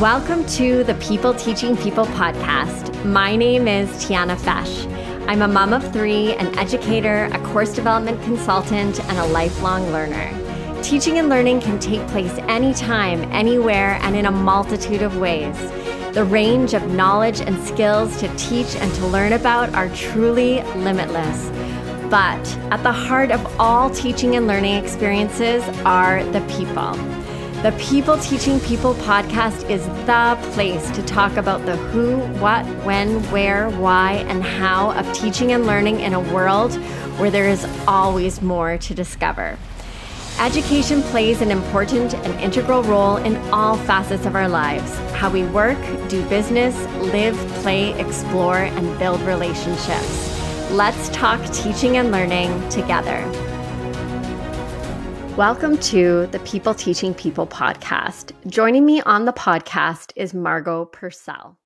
Welcome to the People Teaching People podcast. My name is Tiana Fesh. I'm a mom of three, an educator, a course development consultant, and a lifelong learner. Teaching and learning can take place anytime, anywhere, and in a multitude of ways. The range of knowledge and skills to teach and to learn about are truly limitless. But at the heart of all teaching and learning experiences are the people. The People Teaching People podcast is the place to talk about the who, what, when, where, why, and how of teaching and learning in a world where there is always more to discover. Education plays an important and integral role in all facets of our lives how we work, do business, live, play, explore, and build relationships. Let's talk teaching and learning together. Welcome to the People Teaching People podcast. Joining me on the podcast is Margo Purcell.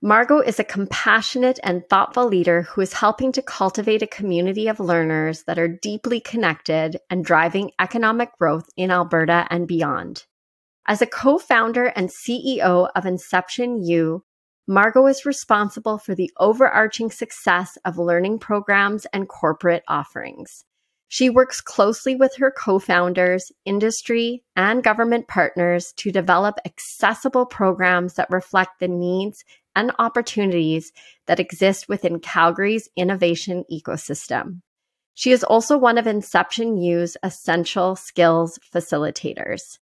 Margo is a compassionate and thoughtful leader who is helping to cultivate a community of learners that are deeply connected and driving economic growth in Alberta and beyond. As a co founder and CEO of Inception U, Margo is responsible for the overarching success of learning programs and corporate offerings. She works closely with her co founders, industry, and government partners to develop accessible programs that reflect the needs and opportunities that exist within Calgary's innovation ecosystem. She is also one of InceptionU's essential skills facilitators.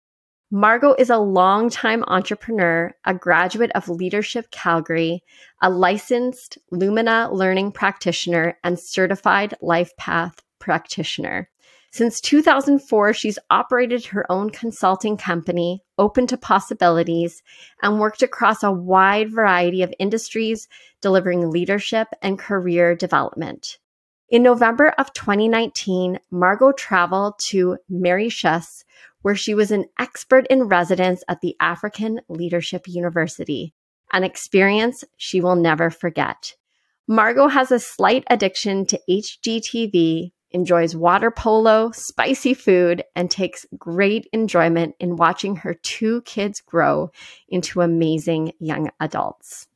Margo is a longtime entrepreneur, a graduate of Leadership Calgary, a licensed Lumina learning practitioner, and certified LifePath practitioner. Since 2004, she's operated her own consulting company, Open to Possibilities, and worked across a wide variety of industries, delivering leadership and career development. In November of 2019, Margo traveled to Mauritius, where she was an expert in residence at the African Leadership University, an experience she will never forget. Margo has a slight addiction to HGTV, enjoys water polo, spicy food, and takes great enjoyment in watching her two kids grow into amazing young adults.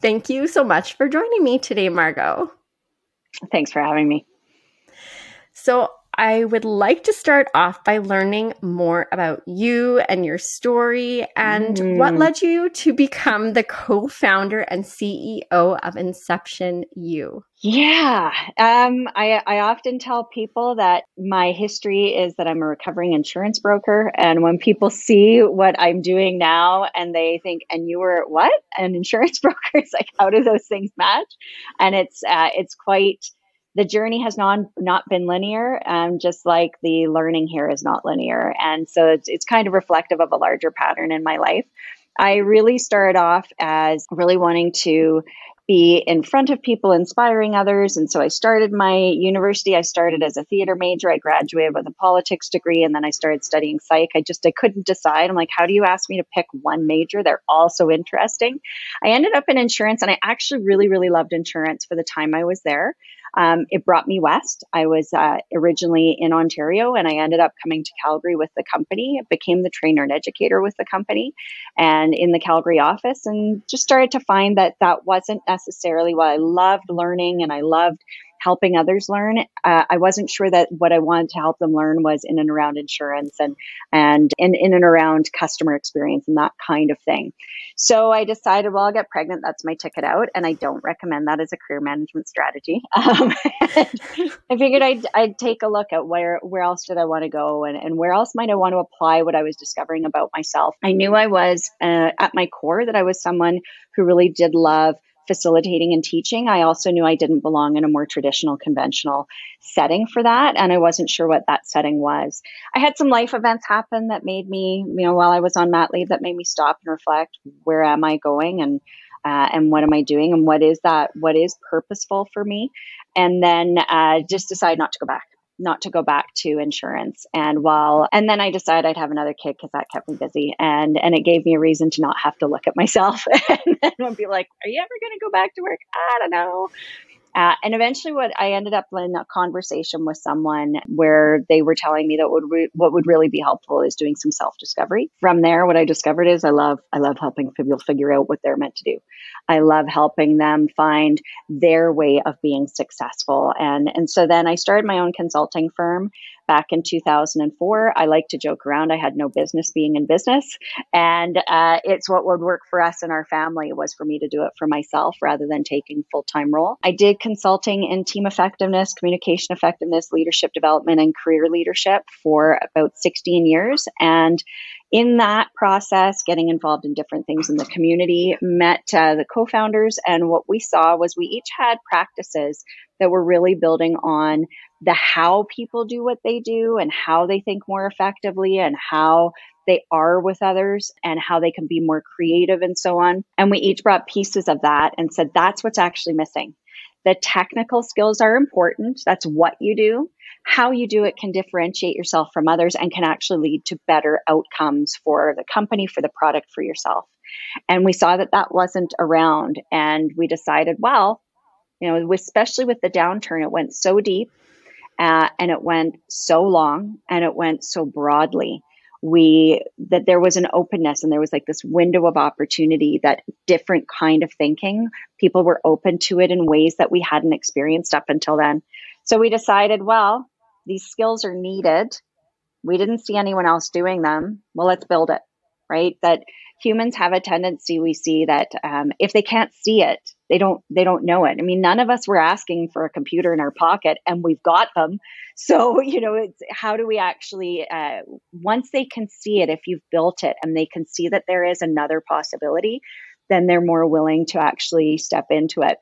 Thank you so much for joining me today, Margo. Thanks for having me. So, I would like to start off by learning more about you and your story and mm. what led you to become the co founder and CEO of Inception U. Yeah, um, I, I often tell people that my history is that I'm a recovering insurance broker. And when people see what I'm doing now and they think, and you were what? An insurance broker? It's like, how do those things match? And it's, uh, it's quite, the journey has not not been linear um, just like the learning here is not linear. And so it's, it's kind of reflective of a larger pattern in my life. I really started off as really wanting to be in front of people inspiring others. And so i started my university. I started as a theater major. I graduated with a politics degree and then i started studying psych. I just i couldn't decide. I'm like how do you ask me to pick one major? They're all so interesting. I ended up in insurance and i actually really really loved insurance for the time i was there um, it brought me west. I was uh, originally in Ontario and I ended up coming to Calgary with the company, became the trainer and educator with the company and in the Calgary office, and just started to find that that wasn't necessarily what I loved learning and I loved helping others learn. Uh, I wasn't sure that what I wanted to help them learn was in and around insurance and and in, in and around customer experience and that kind of thing. So I decided, well, I'll get pregnant. That's my ticket out, and I don't recommend that as a career management strategy. Um, I figured I'd, I'd take a look at where where else did I want to go, and, and where else might I want to apply what I was discovering about myself. I knew I was uh, at my core that I was someone who really did love facilitating and teaching, I also knew I didn't belong in a more traditional, conventional setting for that. And I wasn't sure what that setting was. I had some life events happen that made me, you know, while I was on mat leave, that made me stop and reflect where am I going and uh, and what am I doing and what is that? What is purposeful for me? And then uh, just decide not to go back not to go back to insurance. And while, and then I decided I'd have another kid because that kept me busy. And, and it gave me a reason to not have to look at myself and then I'd be like, are you ever going to go back to work? I don't know. Uh, and eventually, what I ended up in a conversation with someone where they were telling me that would re- what would really be helpful is doing some self discovery. From there, what I discovered is I love I love helping people figure out what they're meant to do. I love helping them find their way of being successful, and and so then I started my own consulting firm back in 2004. I like to joke around. I had no business being in business. And uh, it's what would work for us in our family was for me to do it for myself rather than taking full time role. I did consulting in team effectiveness, communication effectiveness, leadership development, and career leadership for about 16 years. And in that process, getting involved in different things in the community, met uh, the co founders, and what we saw was we each had practices that were really building on the how people do what they do and how they think more effectively and how they are with others and how they can be more creative and so on. And we each brought pieces of that and said, that's what's actually missing. The technical skills are important. That's what you do. How you do it can differentiate yourself from others and can actually lead to better outcomes for the company, for the product, for yourself. And we saw that that wasn't around. And we decided, well, you know, especially with the downturn, it went so deep uh, and it went so long and it went so broadly we that there was an openness and there was like this window of opportunity that different kind of thinking people were open to it in ways that we hadn't experienced up until then so we decided well these skills are needed. We didn't see anyone else doing them. Well let's build it right? That humans have a tendency we see that um, if they can't see it they don't they don't know it. I mean none of us were asking for a computer in our pocket and we've got them. So you know it's how do we actually uh, once they can see it if you've built it and they can see that there is another possibility then they're more willing to actually step into it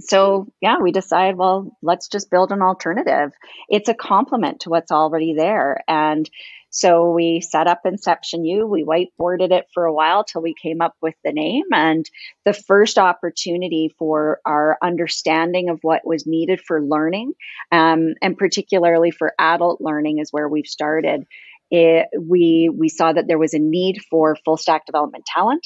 so yeah we decided well let's just build an alternative it's a complement to what's already there and so we set up InceptionU. We whiteboarded it for a while till we came up with the name. And the first opportunity for our understanding of what was needed for learning, um, and particularly for adult learning, is where we've started. It, we we saw that there was a need for full stack development talent.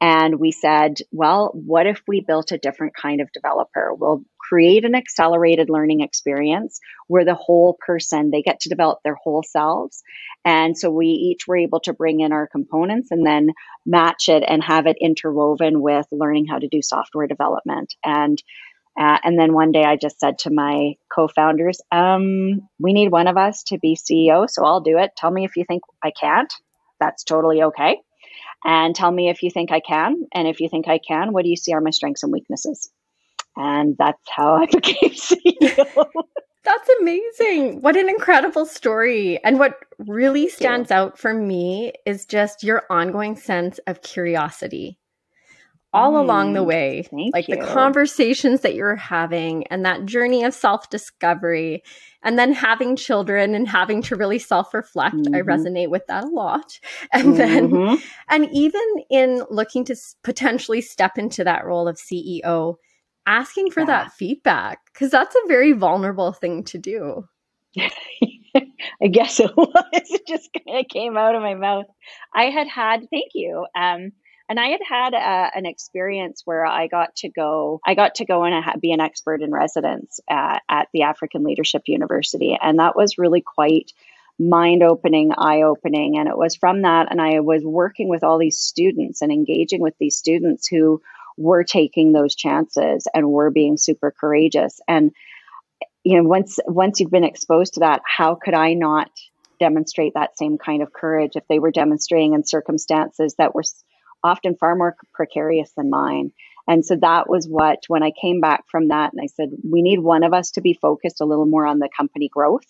And we said, well, what if we built a different kind of developer? We'll create an accelerated learning experience where the whole person, they get to develop their whole selves. And so we each were able to bring in our components and then match it and have it interwoven with learning how to do software development. And uh, and then one day I just said to my co-founders, um, "We need one of us to be CEO, so I'll do it. Tell me if you think I can't. That's totally okay." And tell me if you think I can. And if you think I can, what do you see are my strengths and weaknesses? And that's how I became CEO. That's amazing. What an incredible story. And what really stands out for me is just your ongoing sense of curiosity all mm, along the way. like you. the conversations that you're having and that journey of self discovery and then having children and having to really self-reflect mm-hmm. i resonate with that a lot and mm-hmm. then and even in looking to potentially step into that role of ceo asking for yeah. that feedback because that's a very vulnerable thing to do I guess it was. It just kind of came out of my mouth. I had had, thank you. Um, and I had had a, an experience where I got to go, I got to go and be an expert in residence at, at the African Leadership University. And that was really quite mind opening, eye opening. And it was from that. And I was working with all these students and engaging with these students who were taking those chances and were being super courageous. And, you know, once, once you've been exposed to that, how could I not demonstrate that same kind of courage if they were demonstrating in circumstances that were often far more precarious than mine. And so that was what, when I came back from that, and I said, we need one of us to be focused a little more on the company growth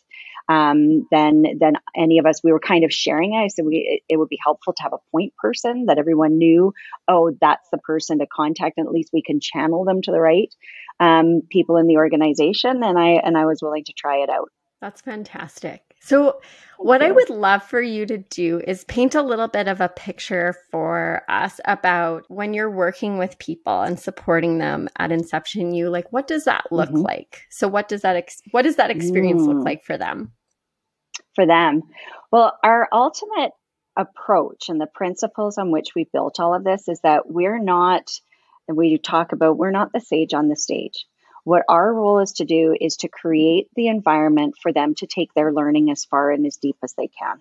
um, than than any of us. We were kind of sharing it. I said we, it, it would be helpful to have a point person that everyone knew. Oh, that's the person to contact, and at least we can channel them to the right um, people in the organization. And I and I was willing to try it out. That's fantastic. So, what I would love for you to do is paint a little bit of a picture for us about when you're working with people and supporting them at InceptionU. Like, what does that look mm-hmm. like? So, what does that ex- what does that experience mm. look like for them? For them, well, our ultimate approach and the principles on which we built all of this is that we're not. And we talk about we're not the sage on the stage What our role is to do is to create the environment for them to take their learning as far and as deep as they can.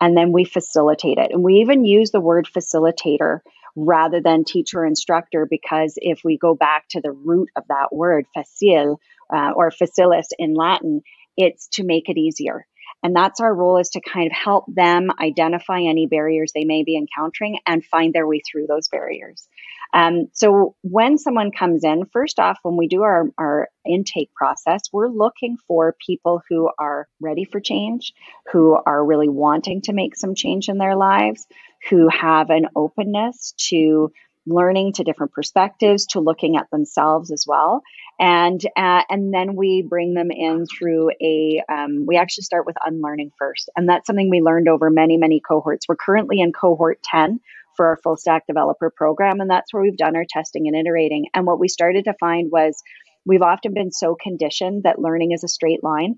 And then we facilitate it. And we even use the word facilitator rather than teacher instructor because if we go back to the root of that word, facile uh, or facilis in Latin, it's to make it easier. And that's our role is to kind of help them identify any barriers they may be encountering and find their way through those barriers. Um, so when someone comes in, first off, when we do our, our intake process, we're looking for people who are ready for change, who are really wanting to make some change in their lives, who have an openness to learning to different perspectives, to looking at themselves as well, and uh, and then we bring them in through a. Um, we actually start with unlearning first, and that's something we learned over many many cohorts. We're currently in cohort ten for our full stack developer program, and that's where we've done our testing and iterating. And what we started to find was we've often been so conditioned that learning is a straight line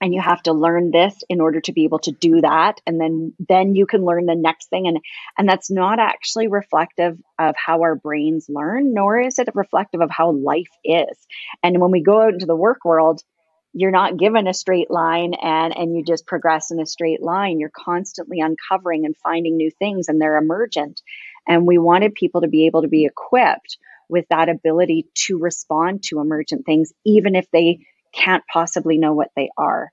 and you have to learn this in order to be able to do that. And then then you can learn the next thing. And and that's not actually reflective of how our brains learn nor is it reflective of how life is. And when we go out into the work world you're not given a straight line and and you just progress in a straight line. You're constantly uncovering and finding new things and they're emergent. And we wanted people to be able to be equipped with that ability to respond to emergent things even if they can't possibly know what they are.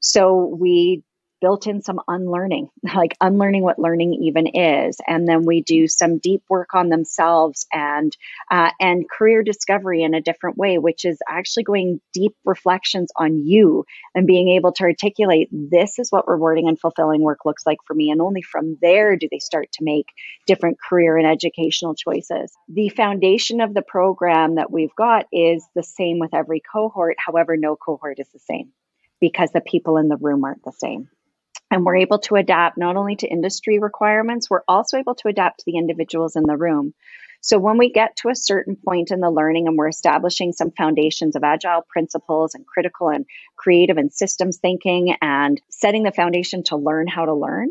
So we built in some unlearning, like unlearning what learning even is, and then we do some deep work on themselves and uh, and career discovery in a different way, which is actually going deep reflections on you and being able to articulate this is what rewarding and fulfilling work looks like for me, and only from there do they start to make different career and educational choices. The foundation of the program that we've got is the same with every cohort. However, no cohort is the same because the people in the room aren't the same. And we're able to adapt not only to industry requirements, we're also able to adapt to the individuals in the room. So when we get to a certain point in the learning and we're establishing some foundations of agile principles and critical and creative and systems thinking and setting the foundation to learn how to learn,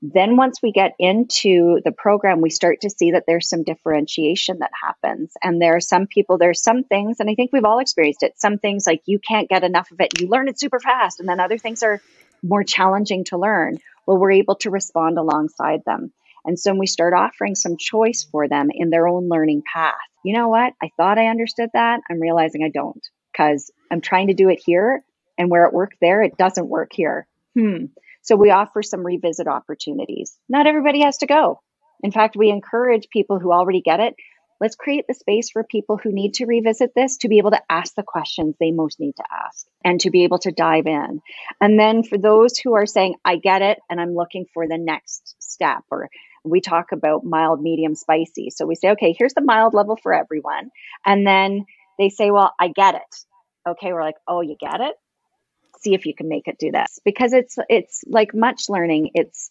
then once we get into the program, we start to see that there's some differentiation that happens. And there are some people, there's some things, and I think we've all experienced it. Some things like you can't get enough of it, you learn it super fast. And then other things are more challenging to learn, well, we're able to respond alongside them. And so we start offering some choice for them in their own learning path. You know what? I thought I understood that. I'm realizing I don't because I'm trying to do it here and where it worked there, it doesn't work here. Hmm. So we offer some revisit opportunities. Not everybody has to go. In fact, we encourage people who already get it Let's create the space for people who need to revisit this to be able to ask the questions they most need to ask and to be able to dive in. And then for those who are saying, I get it, and I'm looking for the next step, or we talk about mild, medium, spicy. So we say, okay, here's the mild level for everyone. And then they say, well, I get it. Okay, we're like, oh, you get it? See if you can make it do this because it's it's like much learning. It's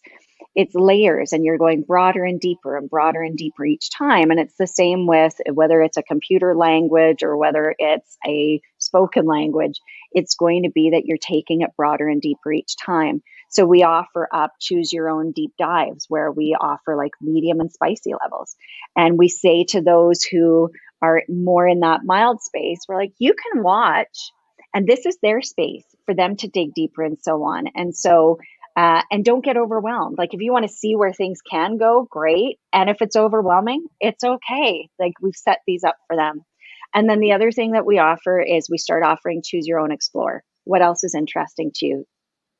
it's layers and you're going broader and deeper and broader and deeper each time. And it's the same with whether it's a computer language or whether it's a spoken language, it's going to be that you're taking it broader and deeper each time. So we offer up choose your own deep dives where we offer like medium and spicy levels. And we say to those who are more in that mild space, we're like, you can watch and this is their space for them to dig deeper and so on. And so uh, and don't get overwhelmed. Like if you want to see where things can go, great. And if it's overwhelming, it's okay. Like we've set these up for them. And then the other thing that we offer is we start offering choose your own explore. What else is interesting to you?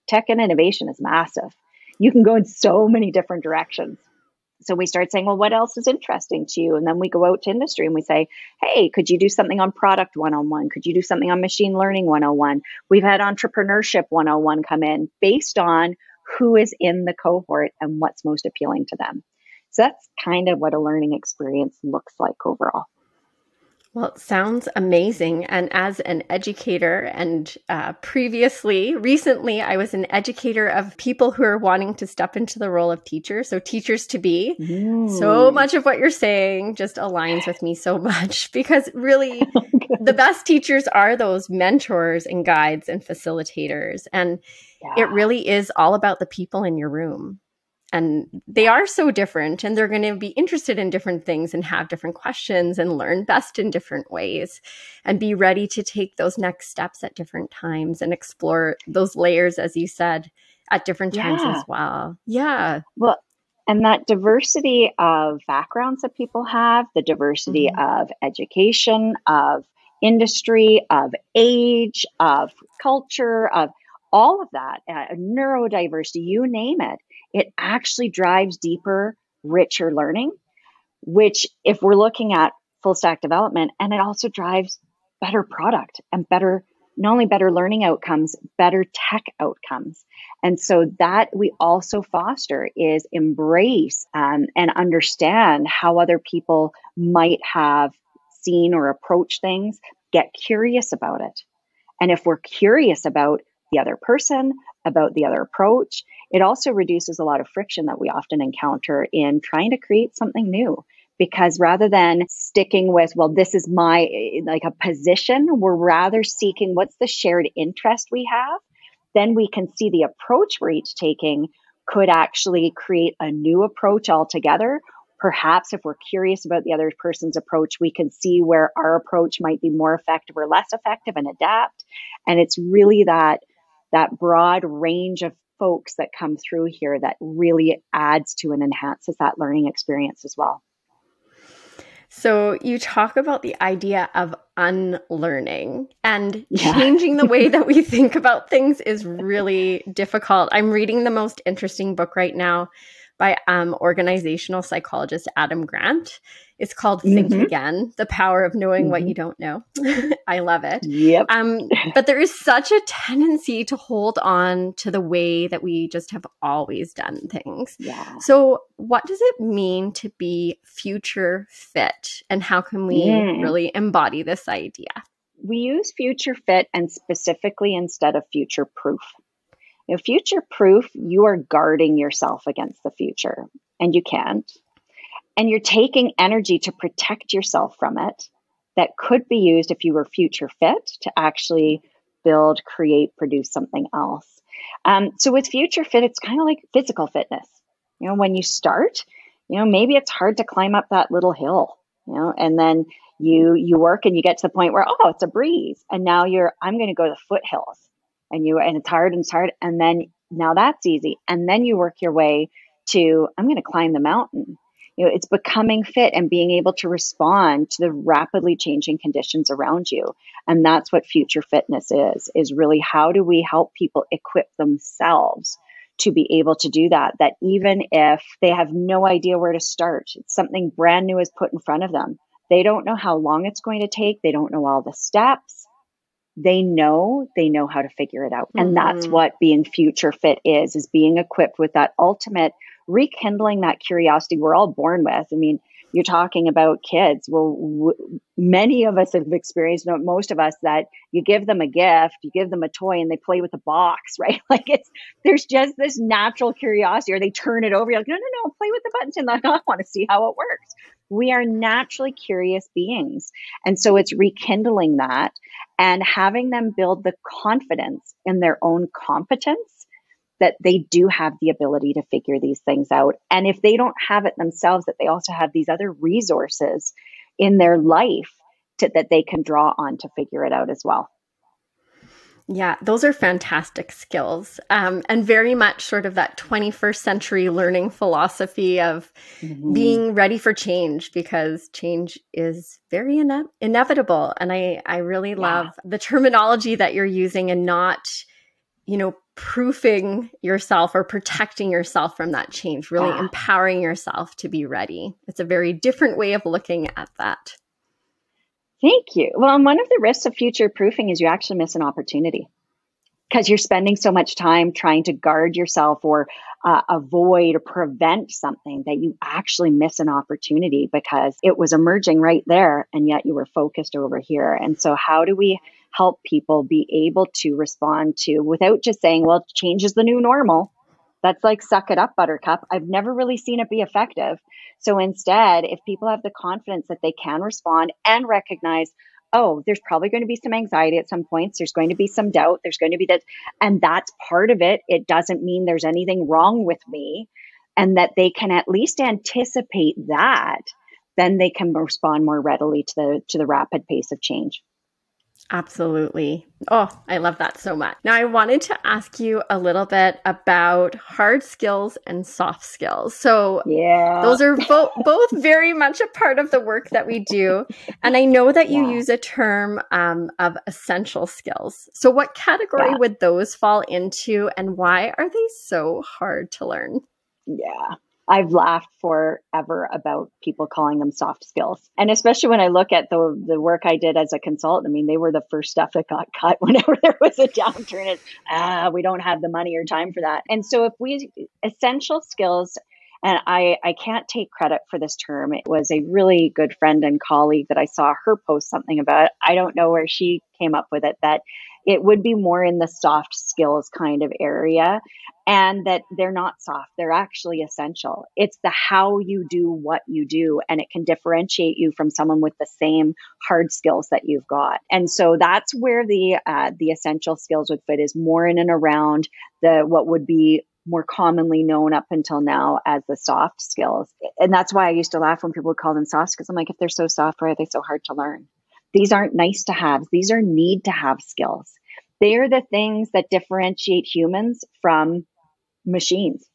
Tech and innovation is massive. You can go in so many different directions so we start saying, well, what else is interesting to you? And then we go out to industry and we say, hey, could you do something on product 101? Could you do something on machine learning 101? We've had entrepreneurship 101 come in based on who is in the cohort and what's most appealing to them. So that's kind of what a learning experience looks like overall. Well, it sounds amazing. And as an educator, and uh, previously, recently, I was an educator of people who are wanting to step into the role of teacher. So, teachers to be. Mm. So much of what you're saying just aligns with me so much because really, the best teachers are those mentors and guides and facilitators. And yeah. it really is all about the people in your room. And they are so different and they're going to be interested in different things and have different questions and learn best in different ways and be ready to take those next steps at different times and explore those layers as you said at different times yeah. as well yeah well and that diversity of backgrounds that people have the diversity mm-hmm. of education of industry of age of culture of all of that, uh, neurodiversity, you name it, it actually drives deeper, richer learning, which, if we're looking at full stack development, and it also drives better product and better, not only better learning outcomes, better tech outcomes. And so that we also foster is embrace um, and understand how other people might have seen or approached things, get curious about it. And if we're curious about the other person, about the other approach. It also reduces a lot of friction that we often encounter in trying to create something new. Because rather than sticking with, well, this is my like a position, we're rather seeking what's the shared interest we have. Then we can see the approach we're each taking could actually create a new approach altogether. Perhaps if we're curious about the other person's approach, we can see where our approach might be more effective or less effective and adapt. And it's really that that broad range of folks that come through here that really adds to and enhances that learning experience as well. So, you talk about the idea of unlearning and yeah. changing the way that we think about things is really difficult. I'm reading the most interesting book right now by um, organizational psychologist Adam Grant. It's called Think mm-hmm. Again The Power of Knowing mm-hmm. What You Don't Know. I love it. Yep. Um, but there is such a tendency to hold on to the way that we just have always done things. Yeah. So, what does it mean to be future fit? And how can we mm. really embody this idea? We use future fit and specifically instead of future proof. You know, future proof, you are guarding yourself against the future, and you can't. And you're taking energy to protect yourself from it that could be used if you were future fit to actually build, create, produce something else. Um, so with future fit, it's kind of like physical fitness. You know, when you start, you know, maybe it's hard to climb up that little hill, you know, and then you you work and you get to the point where oh, it's a breeze, and now you're I'm going to go to the foothills and you and it's hard and it's hard and then now that's easy. And then you work your way to i'm going to climb the mountain. You know it's becoming fit and being able to respond to the rapidly changing conditions around you. And that's what future fitness is is really how do we help people equip themselves to be able to do that that even if they have no idea where to start it's something brand new is put in front of them. They don't know how long it's going to take. They don't know all the steps they know they know how to figure it out. And mm-hmm. that's what being future fit is is being equipped with that ultimate rekindling that curiosity we're all born with. I mean you're talking about kids. Well w- many of us have experienced most of us that you give them a gift you give them a toy and they play with the box right? Like it's there's just this natural curiosity or they turn it over. You're like no no no play with the buttons and i want to see how it works we are naturally curious beings and so it's rekindling that and having them build the confidence in their own competence that they do have the ability to figure these things out. And if they don't have it themselves, that they also have these other resources in their life to, that they can draw on to figure it out as well. Yeah, those are fantastic skills. Um, and very much sort of that 21st century learning philosophy of mm-hmm. being ready for change because change is very ine- inevitable. And I, I really yeah. love the terminology that you're using and not, you know, proofing yourself or protecting yourself from that change, really yeah. empowering yourself to be ready. It's a very different way of looking at that. Thank you. Well, and one of the risks of future proofing is you actually miss an opportunity because you're spending so much time trying to guard yourself or uh, avoid or prevent something that you actually miss an opportunity because it was emerging right there and yet you were focused over here. And so, how do we help people be able to respond to without just saying, well, change is the new normal? That's like suck it up, buttercup. I've never really seen it be effective. So instead, if people have the confidence that they can respond and recognize, oh, there's probably going to be some anxiety at some points, there's going to be some doubt, there's going to be that, and that's part of it. It doesn't mean there's anything wrong with me. and that they can at least anticipate that, then they can respond more readily to the to the rapid pace of change. Absolutely. Oh, I love that so much. Now, I wanted to ask you a little bit about hard skills and soft skills. So, yeah, those are bo- both very much a part of the work that we do. And I know that you yeah. use a term um, of essential skills. So, what category yeah. would those fall into, and why are they so hard to learn? Yeah. I've laughed forever about people calling them soft skills. And especially when I look at the the work I did as a consultant, I mean, they were the first stuff that got cut whenever there was a downturn. It's, ah, we don't have the money or time for that. And so if we essential skills and I, I can't take credit for this term. It was a really good friend and colleague that I saw her post something about. I don't know where she came up with it that it would be more in the soft skills kind of area and that they're not soft. They're actually essential. It's the how you do what you do, and it can differentiate you from someone with the same hard skills that you've got. And so that's where the uh, the essential skills would fit is more in and around the what would be more commonly known up until now as the soft skills. And that's why I used to laugh when people would call them soft skills. I'm like, if they're so soft, why are they so hard to learn? These aren't nice to have. These are need to have skills. They are the things that differentiate humans from machines.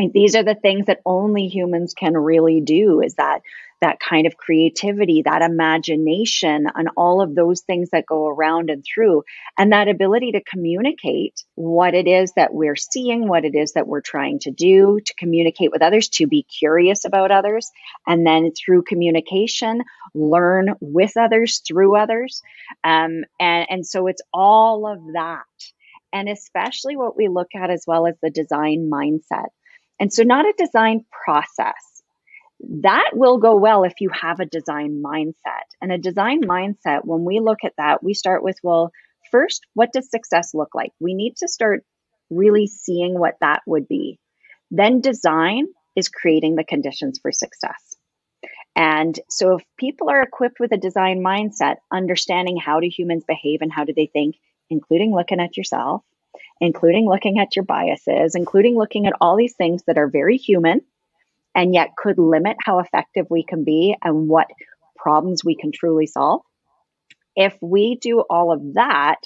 Right? These are the things that only humans can really do is that that kind of creativity, that imagination, and all of those things that go around and through, and that ability to communicate what it is that we're seeing, what it is that we're trying to do, to communicate with others, to be curious about others, and then through communication, learn with others, through others. Um, and, and so it's all of that and especially what we look at as well as the design mindset. And so, not a design process. That will go well if you have a design mindset. And a design mindset, when we look at that, we start with, well, first, what does success look like? We need to start really seeing what that would be. Then, design is creating the conditions for success. And so, if people are equipped with a design mindset, understanding how do humans behave and how do they think, including looking at yourself, including looking at your biases, including looking at all these things that are very human and yet could limit how effective we can be and what problems we can truly solve. If we do all of that,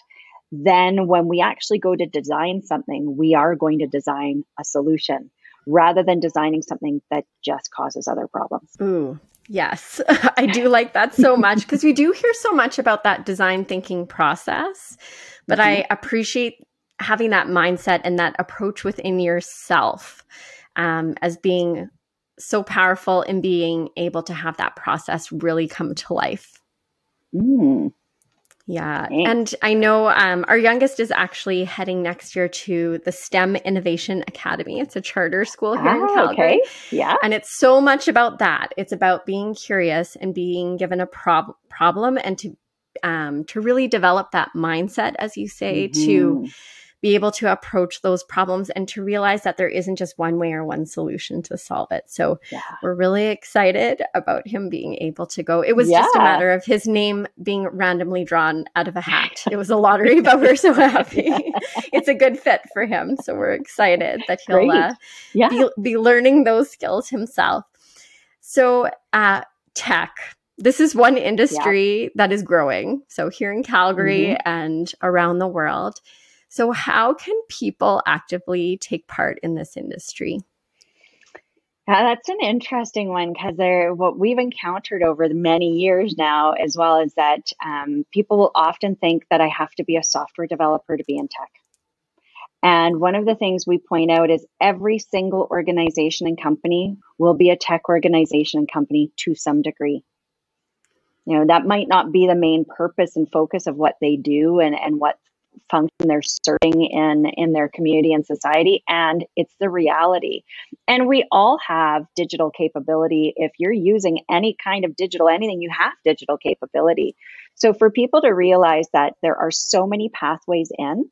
then when we actually go to design something, we are going to design a solution rather than designing something that just causes other problems. Ooh, Yes, I do like that so much because we do hear so much about that design thinking process. But mm-hmm. I appreciate having that mindset and that approach within yourself um, as being so powerful in being able to have that process really come to life. Mm. Yeah. Thanks. And I know um, our youngest is actually heading next year to the STEM Innovation Academy. It's a charter school here in ah, Calgary. Okay. Yeah. And it's so much about that. It's about being curious and being given a prob- problem and to um, to really develop that mindset, as you say, mm-hmm. to be able to approach those problems and to realize that there isn't just one way or one solution to solve it. So yeah. we're really excited about him being able to go. It was yeah. just a matter of his name being randomly drawn out of a hat. It was a lottery, but we're so happy. it's a good fit for him. So we're excited that he'll uh, yeah. be, be learning those skills himself. So, uh, tech this is one industry yeah. that is growing. So here in Calgary mm-hmm. and around the world. So, how can people actively take part in this industry? Yeah, that's an interesting one because what we've encountered over the many years now, as well as that um, people will often think that I have to be a software developer to be in tech. And one of the things we point out is every single organization and company will be a tech organization and company to some degree. You know, that might not be the main purpose and focus of what they do and, and what function they're serving in in their community and society and it's the reality. And we all have digital capability. If you're using any kind of digital anything you have digital capability. So for people to realize that there are so many pathways in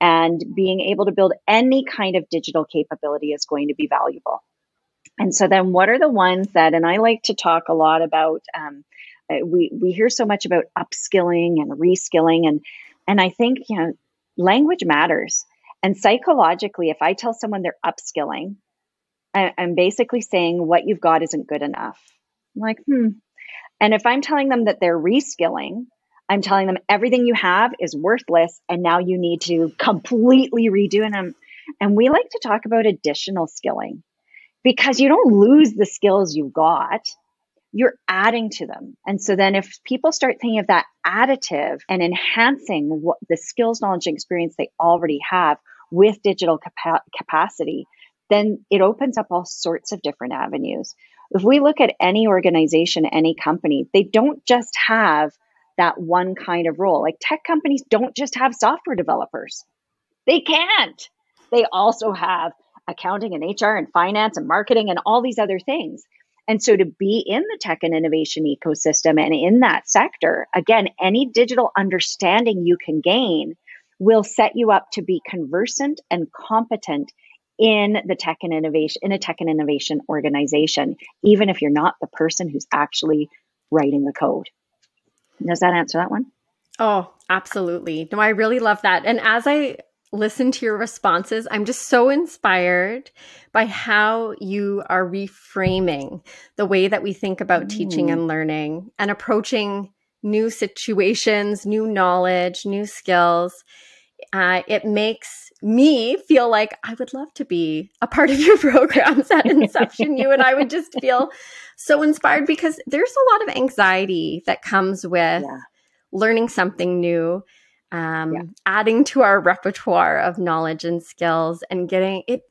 and being able to build any kind of digital capability is going to be valuable. And so then what are the ones that and i like to talk a lot about um, uh, we we hear so much about upskilling and reskilling and and I think, you know, language matters. And psychologically, if I tell someone they're upskilling, I, I'm basically saying what you've got isn't good enough. I'm like, hmm. And if I'm telling them that they're reskilling, I'm telling them everything you have is worthless and now you need to completely redo them. And we like to talk about additional skilling because you don't lose the skills you've got you're adding to them. And so then if people start thinking of that additive and enhancing what the skills, knowledge, and experience they already have with digital capa- capacity, then it opens up all sorts of different avenues. If we look at any organization, any company, they don't just have that one kind of role. Like tech companies don't just have software developers. They can't. They also have accounting and HR and finance and marketing and all these other things. And so to be in the tech and innovation ecosystem and in that sector, again, any digital understanding you can gain will set you up to be conversant and competent in the tech and innovation in a tech and innovation organization even if you're not the person who's actually writing the code. Does that answer that one? Oh absolutely. No i really love that. And as i listen to your responses, I'm just so inspired by how you are reframing the way that we think about mm. teaching and learning and approaching new situations, new knowledge, new skills. Uh, it makes me feel like I would love to be a part of your programs at InceptionU, And I would just feel so inspired because there's a lot of anxiety that comes with yeah. learning something new um, yeah. adding to our repertoire of knowledge and skills and getting it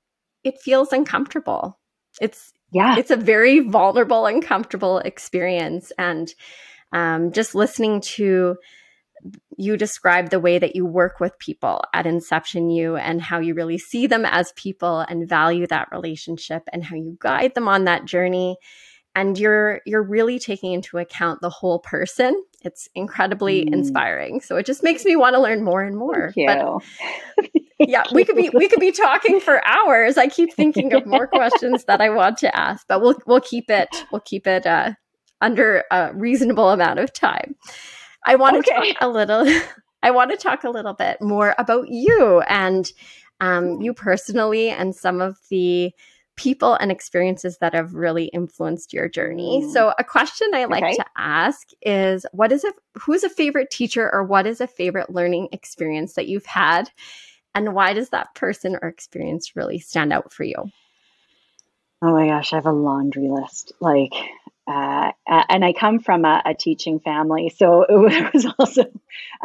it feels uncomfortable. It's yeah. it's a very vulnerable uncomfortable experience. And um, just listening to you describe the way that you work with people at InceptionU and how you really see them as people and value that relationship and how you guide them on that journey. And you're you're really taking into account the whole person it's incredibly mm. inspiring. So it just makes me want to learn more and more. But, yeah we could be we could be talking for hours. I keep thinking of more questions that i want to ask but we'll we'll keep it we'll keep it uh, under a reasonable amount of time. I want okay. to talk a little i want to talk a little bit more about you and um, you personally and some of the people and experiences that have really influenced your journey. Mm. So, a question I like okay. to ask is what is a who's a favorite teacher or what is a favorite learning experience that you've had and why does that person or experience really stand out for you? Oh my gosh, I have a laundry list. Like uh, and I come from a, a, teaching family, so it was also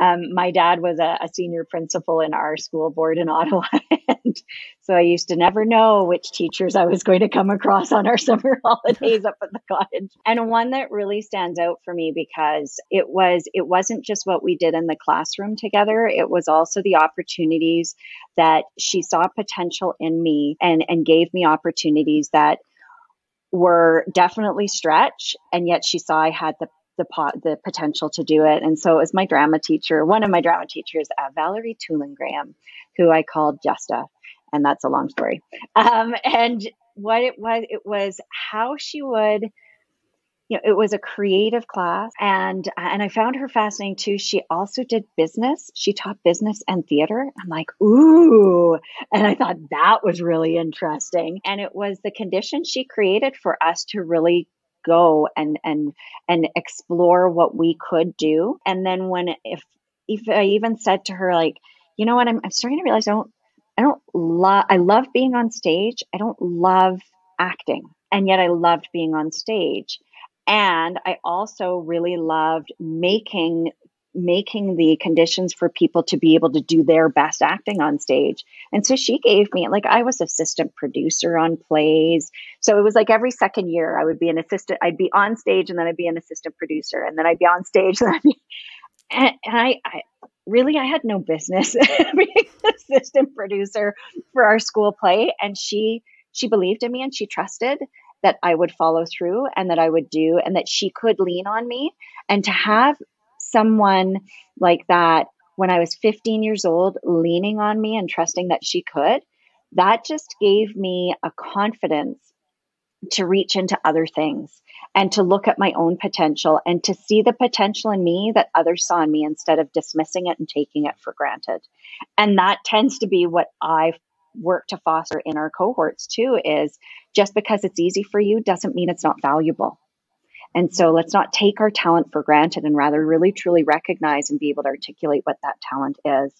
um, my dad was a, a, senior principal in our school board in Ottawa, and so I used to never know which teachers I was going to come across on our summer holidays up at the cottage. And one that really stands out for me because it was it wasn't just what we did in the classroom together; it was also the opportunities that she saw potential in me and and gave me opportunities that were definitely stretch, and yet she saw I had the the pot, the potential to do it. And so it was my drama teacher, one of my drama teachers, uh, Valerie Tulin Graham, who I called Justa, and that's a long story. Um, and what it was, it was how she would you know, it was a creative class and and I found her fascinating too. She also did business. She taught business and theater. I'm like, "Ooh." And I thought that was really interesting. And it was the condition she created for us to really go and and and explore what we could do. And then when if if I even said to her like, "You know what? I'm I'm starting to realize I don't I don't love I love being on stage. I don't love acting." And yet I loved being on stage and I also really loved making making the conditions for people to be able to do their best acting on stage. And so she gave me like I was assistant producer on plays. So it was like every second year I would be an assistant I'd be on stage and then I'd be an assistant producer and then I'd be on stage and, and, and I, I really I had no business being assistant producer for our school play and she she believed in me and she trusted that I would follow through and that I would do and that she could lean on me. And to have someone like that when I was 15 years old leaning on me and trusting that she could, that just gave me a confidence to reach into other things and to look at my own potential and to see the potential in me that others saw in me instead of dismissing it and taking it for granted. And that tends to be what I work to foster in our cohorts too is just because it's easy for you doesn't mean it's not valuable. And so let's not take our talent for granted and rather really truly recognize and be able to articulate what that talent is.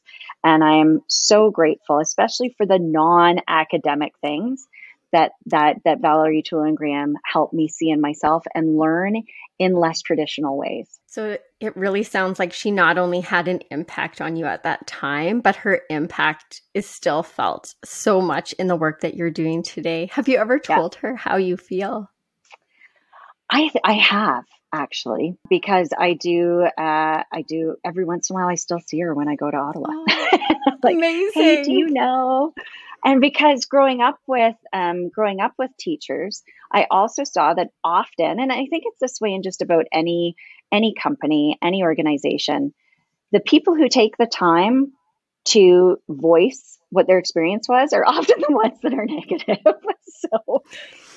And I am so grateful, especially for the non academic things that that that Valerie Tullingham helped me see in myself and learn in less traditional ways. So it really sounds like she not only had an impact on you at that time, but her impact is still felt so much in the work that you're doing today. Have you ever told yeah. her how you feel? I I have actually because I do uh, I do every once in a while I still see her when I go to Ottawa. Oh, like, amazing. Hey, do you know? And because growing up with um, growing up with teachers, I also saw that often, and I think it's this way in just about any any company, any organization, the people who take the time to voice what their experience was are often the ones that are negative. so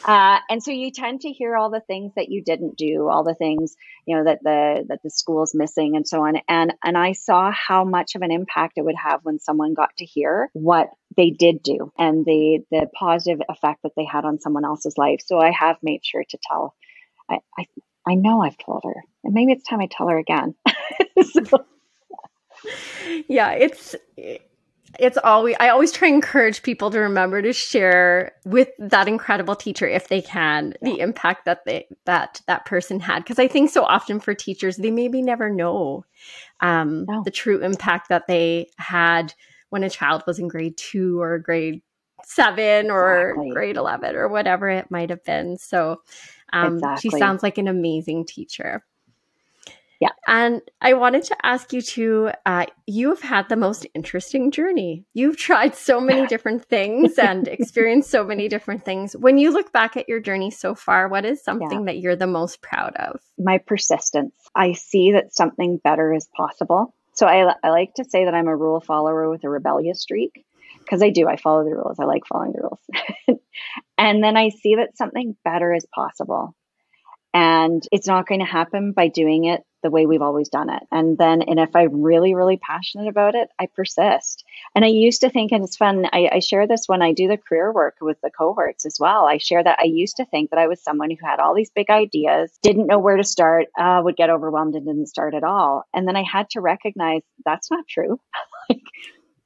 uh, and so you tend to hear all the things that you didn't do, all the things you know that the that the school's missing, and so on. And and I saw how much of an impact it would have when someone got to hear what they did do and the the positive effect that they had on someone else's life. So I have made sure to tell. I I, I know I've told her, and maybe it's time I tell her again. so. Yeah, it's it's always i always try and encourage people to remember to share with that incredible teacher if they can yeah. the impact that they that that person had. Because i think so often for teachers they maybe never know um, the true impact that they had when a child was in grade two or grade seven or grade 11 or whatever it might have been. So um, exactly. she sounds like an amazing teacher yeah. And I wanted to ask you to, uh, you have had the most interesting journey. You've tried so many different things and experienced so many different things. When you look back at your journey so far, what is something yeah. that you're the most proud of? My persistence. I see that something better is possible. So I, I like to say that I'm a rule follower with a rebellious streak because I do. I follow the rules. I like following the rules. and then I see that something better is possible. And it's not going to happen by doing it the way we've always done it. And then, and if I'm really, really passionate about it, I persist. And I used to think, and it's fun, I, I, share this when I do the career work with the cohorts as well. I share that I used to think that I was someone who had all these big ideas, didn't know where to start, uh, would get overwhelmed and didn't start at all. And then I had to recognize that's not true. like,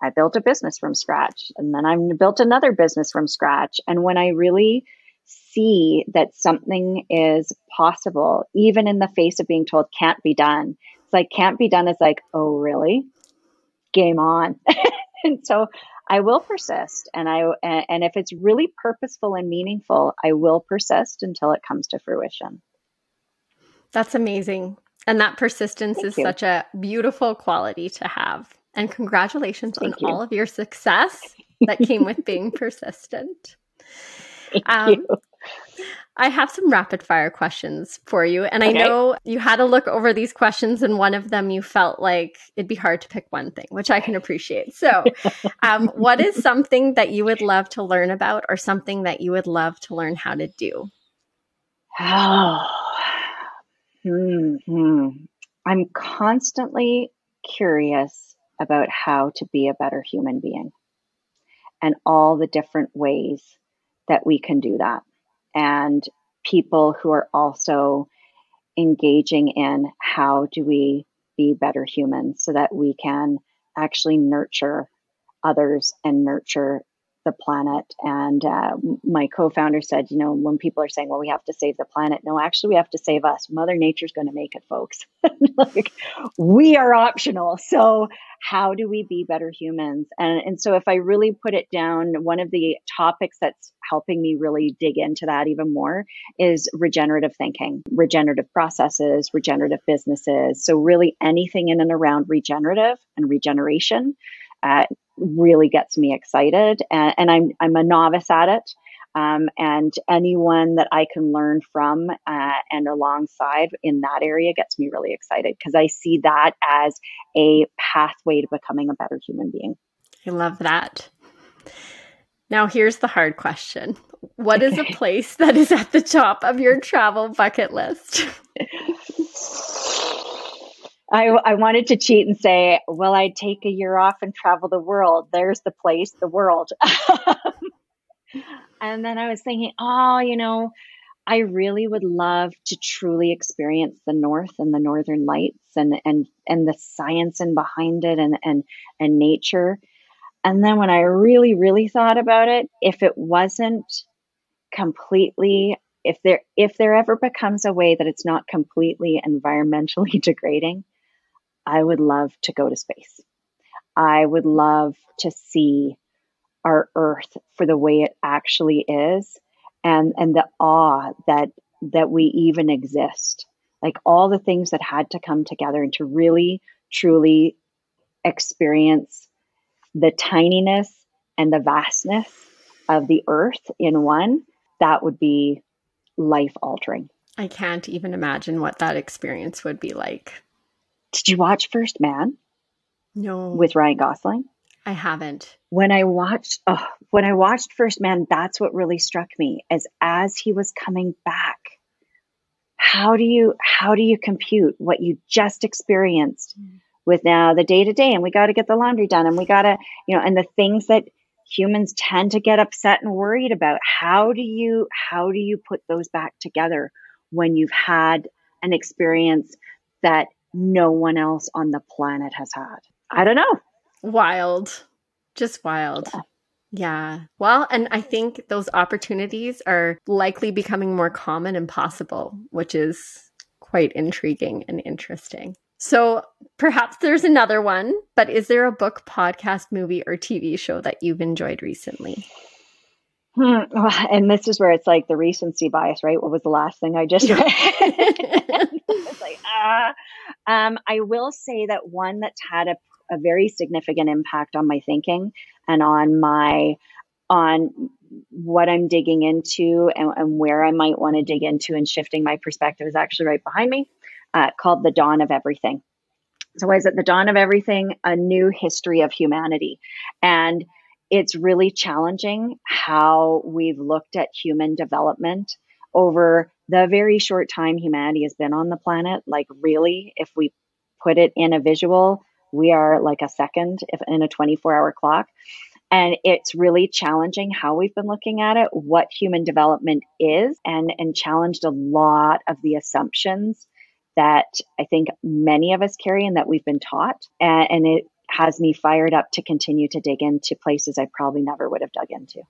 I built a business from scratch and then I built another business from scratch. And when I really see that something is possible, even in the face of being told can't be done. It's like can't be done is like, oh, really? Game on. and so I will persist. And I and if it's really purposeful and meaningful, I will persist until it comes to fruition. That's amazing. And that persistence Thank is you. such a beautiful quality to have. And congratulations Thank on you. all of your success that came with being persistent. Um, I have some rapid fire questions for you. And okay. I know you had to look over these questions, and one of them you felt like it'd be hard to pick one thing, which I can appreciate. So, um, what is something that you would love to learn about, or something that you would love to learn how to do? Oh, hmm I'm constantly curious about how to be a better human being and all the different ways that we can do that. And people who are also engaging in how do we be better humans so that we can actually nurture others and nurture the planet. And uh, my co founder said, you know, when people are saying, well, we have to save the planet, no, actually, we have to save us. Mother Nature's going to make it, folks. like, we are optional. So, how do we be better humans? And, and so, if I really put it down, one of the topics that's helping me really dig into that even more is regenerative thinking, regenerative processes, regenerative businesses. So, really anything in and around regenerative and regeneration. Uh, really gets me excited and, and I'm, I'm a novice at it um, and anyone that I can learn from uh, and alongside in that area gets me really excited because I see that as a pathway to becoming a better human being. I love that. Now, here's the hard question What is okay. a place that is at the top of your travel bucket list? I, I wanted to cheat and say, well, I'd take a year off and travel the world. There's the place, the world. and then I was thinking, oh, you know, I really would love to truly experience the North and the Northern Lights and and and the science and behind it and and and nature. And then when I really, really thought about it, if it wasn't completely if there if there ever becomes a way that it's not completely environmentally degrading, I would love to go to space. I would love to see our earth for the way it actually is and and the awe that that we even exist. Like all the things that had to come together and to really truly experience the tininess and the vastness of the earth in one that would be life altering i can't even imagine what that experience would be like did you watch first man no with ryan gosling I haven't. When I watched, oh, when I watched First Man, that's what really struck me. As as he was coming back, how do you how do you compute what you just experienced mm. with now the day to day? And we got to get the laundry done, and we got to you know, and the things that humans tend to get upset and worried about. How do you how do you put those back together when you've had an experience that no one else on the planet has had? I don't know. Wild. Just wild. Yeah. yeah. Well, and I think those opportunities are likely becoming more common and possible, which is quite intriguing and interesting. So perhaps there's another one, but is there a book, podcast, movie, or TV show that you've enjoyed recently? Hmm. And this is where it's like the recency bias, right? What was the last thing I just read? it's like, ah. Um, I will say that one that's had a a very significant impact on my thinking and on my on what I'm digging into and, and where I might want to dig into and shifting my perspective is actually right behind me, uh, called The Dawn of Everything. So, is it The Dawn of Everything? A New History of Humanity. And it's really challenging how we've looked at human development over the very short time humanity has been on the planet. Like, really, if we put it in a visual, we are like a second if in a 24 hour clock. And it's really challenging how we've been looking at it, what human development is, and, and challenged a lot of the assumptions that I think many of us carry and that we've been taught. And, and it has me fired up to continue to dig into places I probably never would have dug into.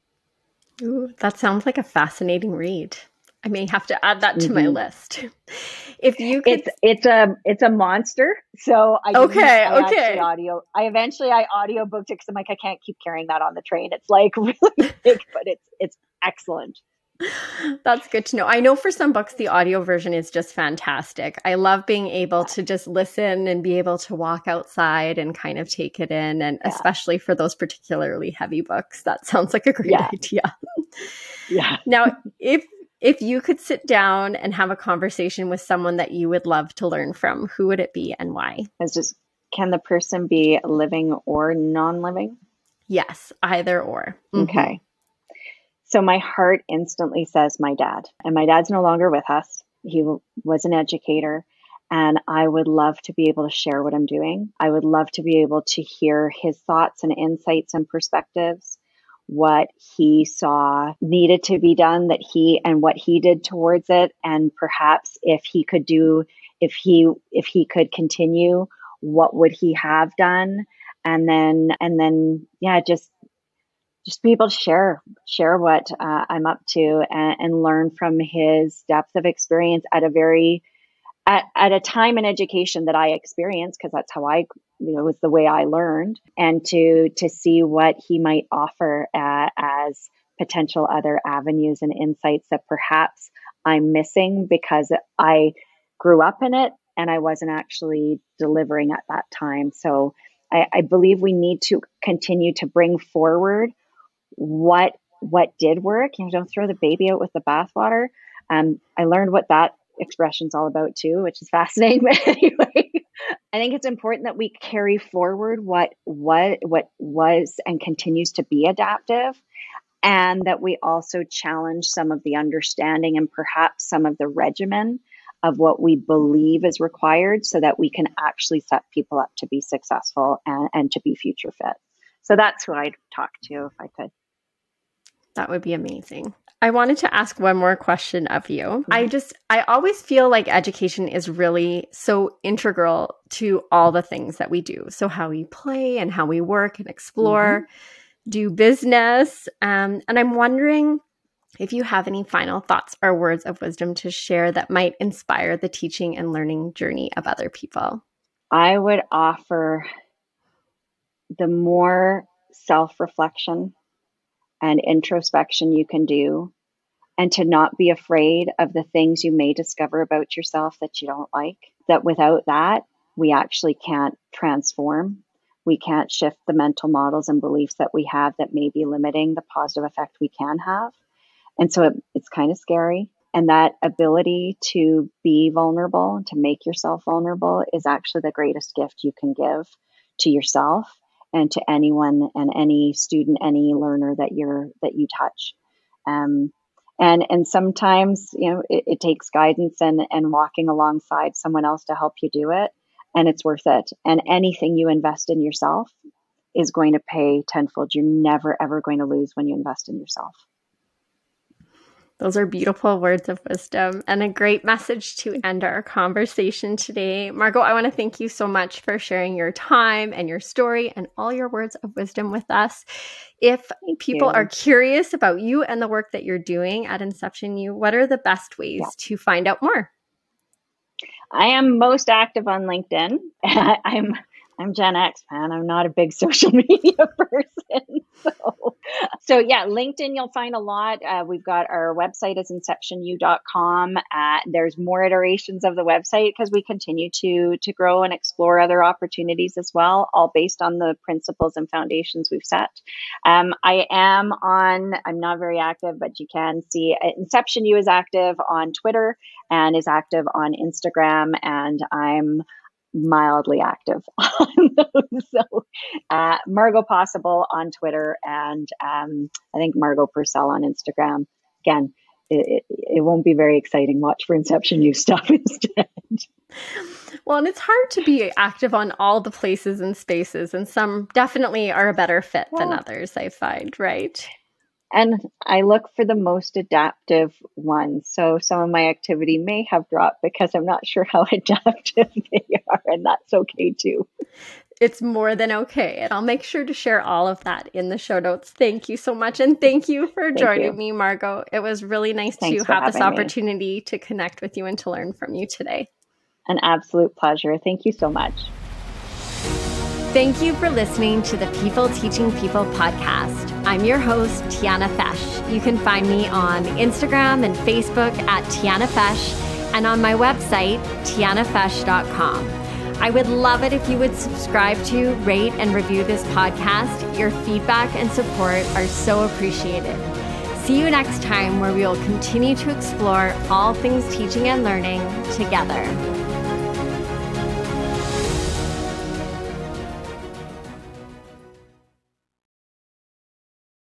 Ooh, that sounds like a fascinating read. I may have to add that to mm-hmm. my list. If you could... it's it's a it's a monster. So I okay I okay audio. I eventually I audio booked it because I'm like I can't keep carrying that on the train. It's like really big, but it's it's excellent. That's good to know. I know for some books the audio version is just fantastic. I love being able to just listen and be able to walk outside and kind of take it in and yeah. especially for those particularly heavy books. That sounds like a great yeah. idea. Yeah. Now, if if you could sit down and have a conversation with someone that you would love to learn from, who would it be and why? It's just can the person be living or non living? Yes, either or. Mm-hmm. Okay. So my heart instantly says my dad, and my dad's no longer with us. He w- was an educator, and I would love to be able to share what I'm doing. I would love to be able to hear his thoughts and insights and perspectives what he saw needed to be done that he and what he did towards it. And perhaps if he could do if he if he could continue what would he have done? And then and then yeah just just be able to share share what uh, i'm up to and, and learn from his depth of experience at a very at, at a time in education that I experienced, because that's how I, you know, was the way I learned, and to to see what he might offer uh, as potential other avenues and insights that perhaps I'm missing because I grew up in it and I wasn't actually delivering at that time. So I, I believe we need to continue to bring forward what what did work. You know, don't throw the baby out with the bathwater. Um, I learned what that expression's all about too, which is fascinating. But anyway, I think it's important that we carry forward what what what was and continues to be adaptive and that we also challenge some of the understanding and perhaps some of the regimen of what we believe is required so that we can actually set people up to be successful and, and to be future fit. So that's who I'd talk to if I could. That would be amazing. I wanted to ask one more question of you. Mm-hmm. I just, I always feel like education is really so integral to all the things that we do. So, how we play and how we work and explore, mm-hmm. do business. Um, and I'm wondering if you have any final thoughts or words of wisdom to share that might inspire the teaching and learning journey of other people. I would offer the more self reflection and introspection you can do, and to not be afraid of the things you may discover about yourself that you don't like. That without that, we actually can't transform. We can't shift the mental models and beliefs that we have that may be limiting the positive effect we can have. And so it, it's kind of scary. And that ability to be vulnerable, to make yourself vulnerable, is actually the greatest gift you can give to yourself and to anyone and any student, any learner that you're that you touch. Um, and and sometimes you know it, it takes guidance and and walking alongside someone else to help you do it, and it's worth it. And anything you invest in yourself is going to pay tenfold. You're never ever going to lose when you invest in yourself. Those are beautiful words of wisdom and a great message to end our conversation today. Margo, I want to thank you so much for sharing your time and your story and all your words of wisdom with us. If people are curious about you and the work that you're doing at InceptionU, what are the best ways yeah. to find out more? I am most active on LinkedIn. I'm I'm Gen X, man. I'm not a big social media person. So, so yeah, LinkedIn, you'll find a lot. Uh, we've got our website is inceptionu.com. Uh, there's more iterations of the website because we continue to, to grow and explore other opportunities as well, all based on the principles and foundations we've set. Um, I am on, I'm not very active, but you can see uh, InceptionU is active on Twitter and is active on Instagram. And I'm mildly active on those. So, uh, Margo Possible on Twitter and um, I think Margo Purcell on Instagram. Again, it, it, it, won't be very exciting. Watch for InceptionU stuff instead. Well, and it's hard to be active on all the places and spaces, and some definitely are a better fit than others, I find, right? And I look for the most adaptive ones. So some of my activity may have dropped because I'm not sure how adaptive they are, and that's okay too. It's more than okay. And I'll make sure to share all of that in the show notes. Thank you so much. And thank you for thank joining you. me, Margo. It was really nice Thanks to have this opportunity me. to connect with you and to learn from you today. An absolute pleasure. Thank you so much. Thank you for listening to the People Teaching People podcast. I'm your host, Tiana Fesh. You can find me on Instagram and Facebook at Tiana Fesh and on my website, tianafesh.com. I would love it if you would subscribe to, rate, and review this podcast. Your feedback and support are so appreciated. See you next time where we will continue to explore all things teaching and learning together.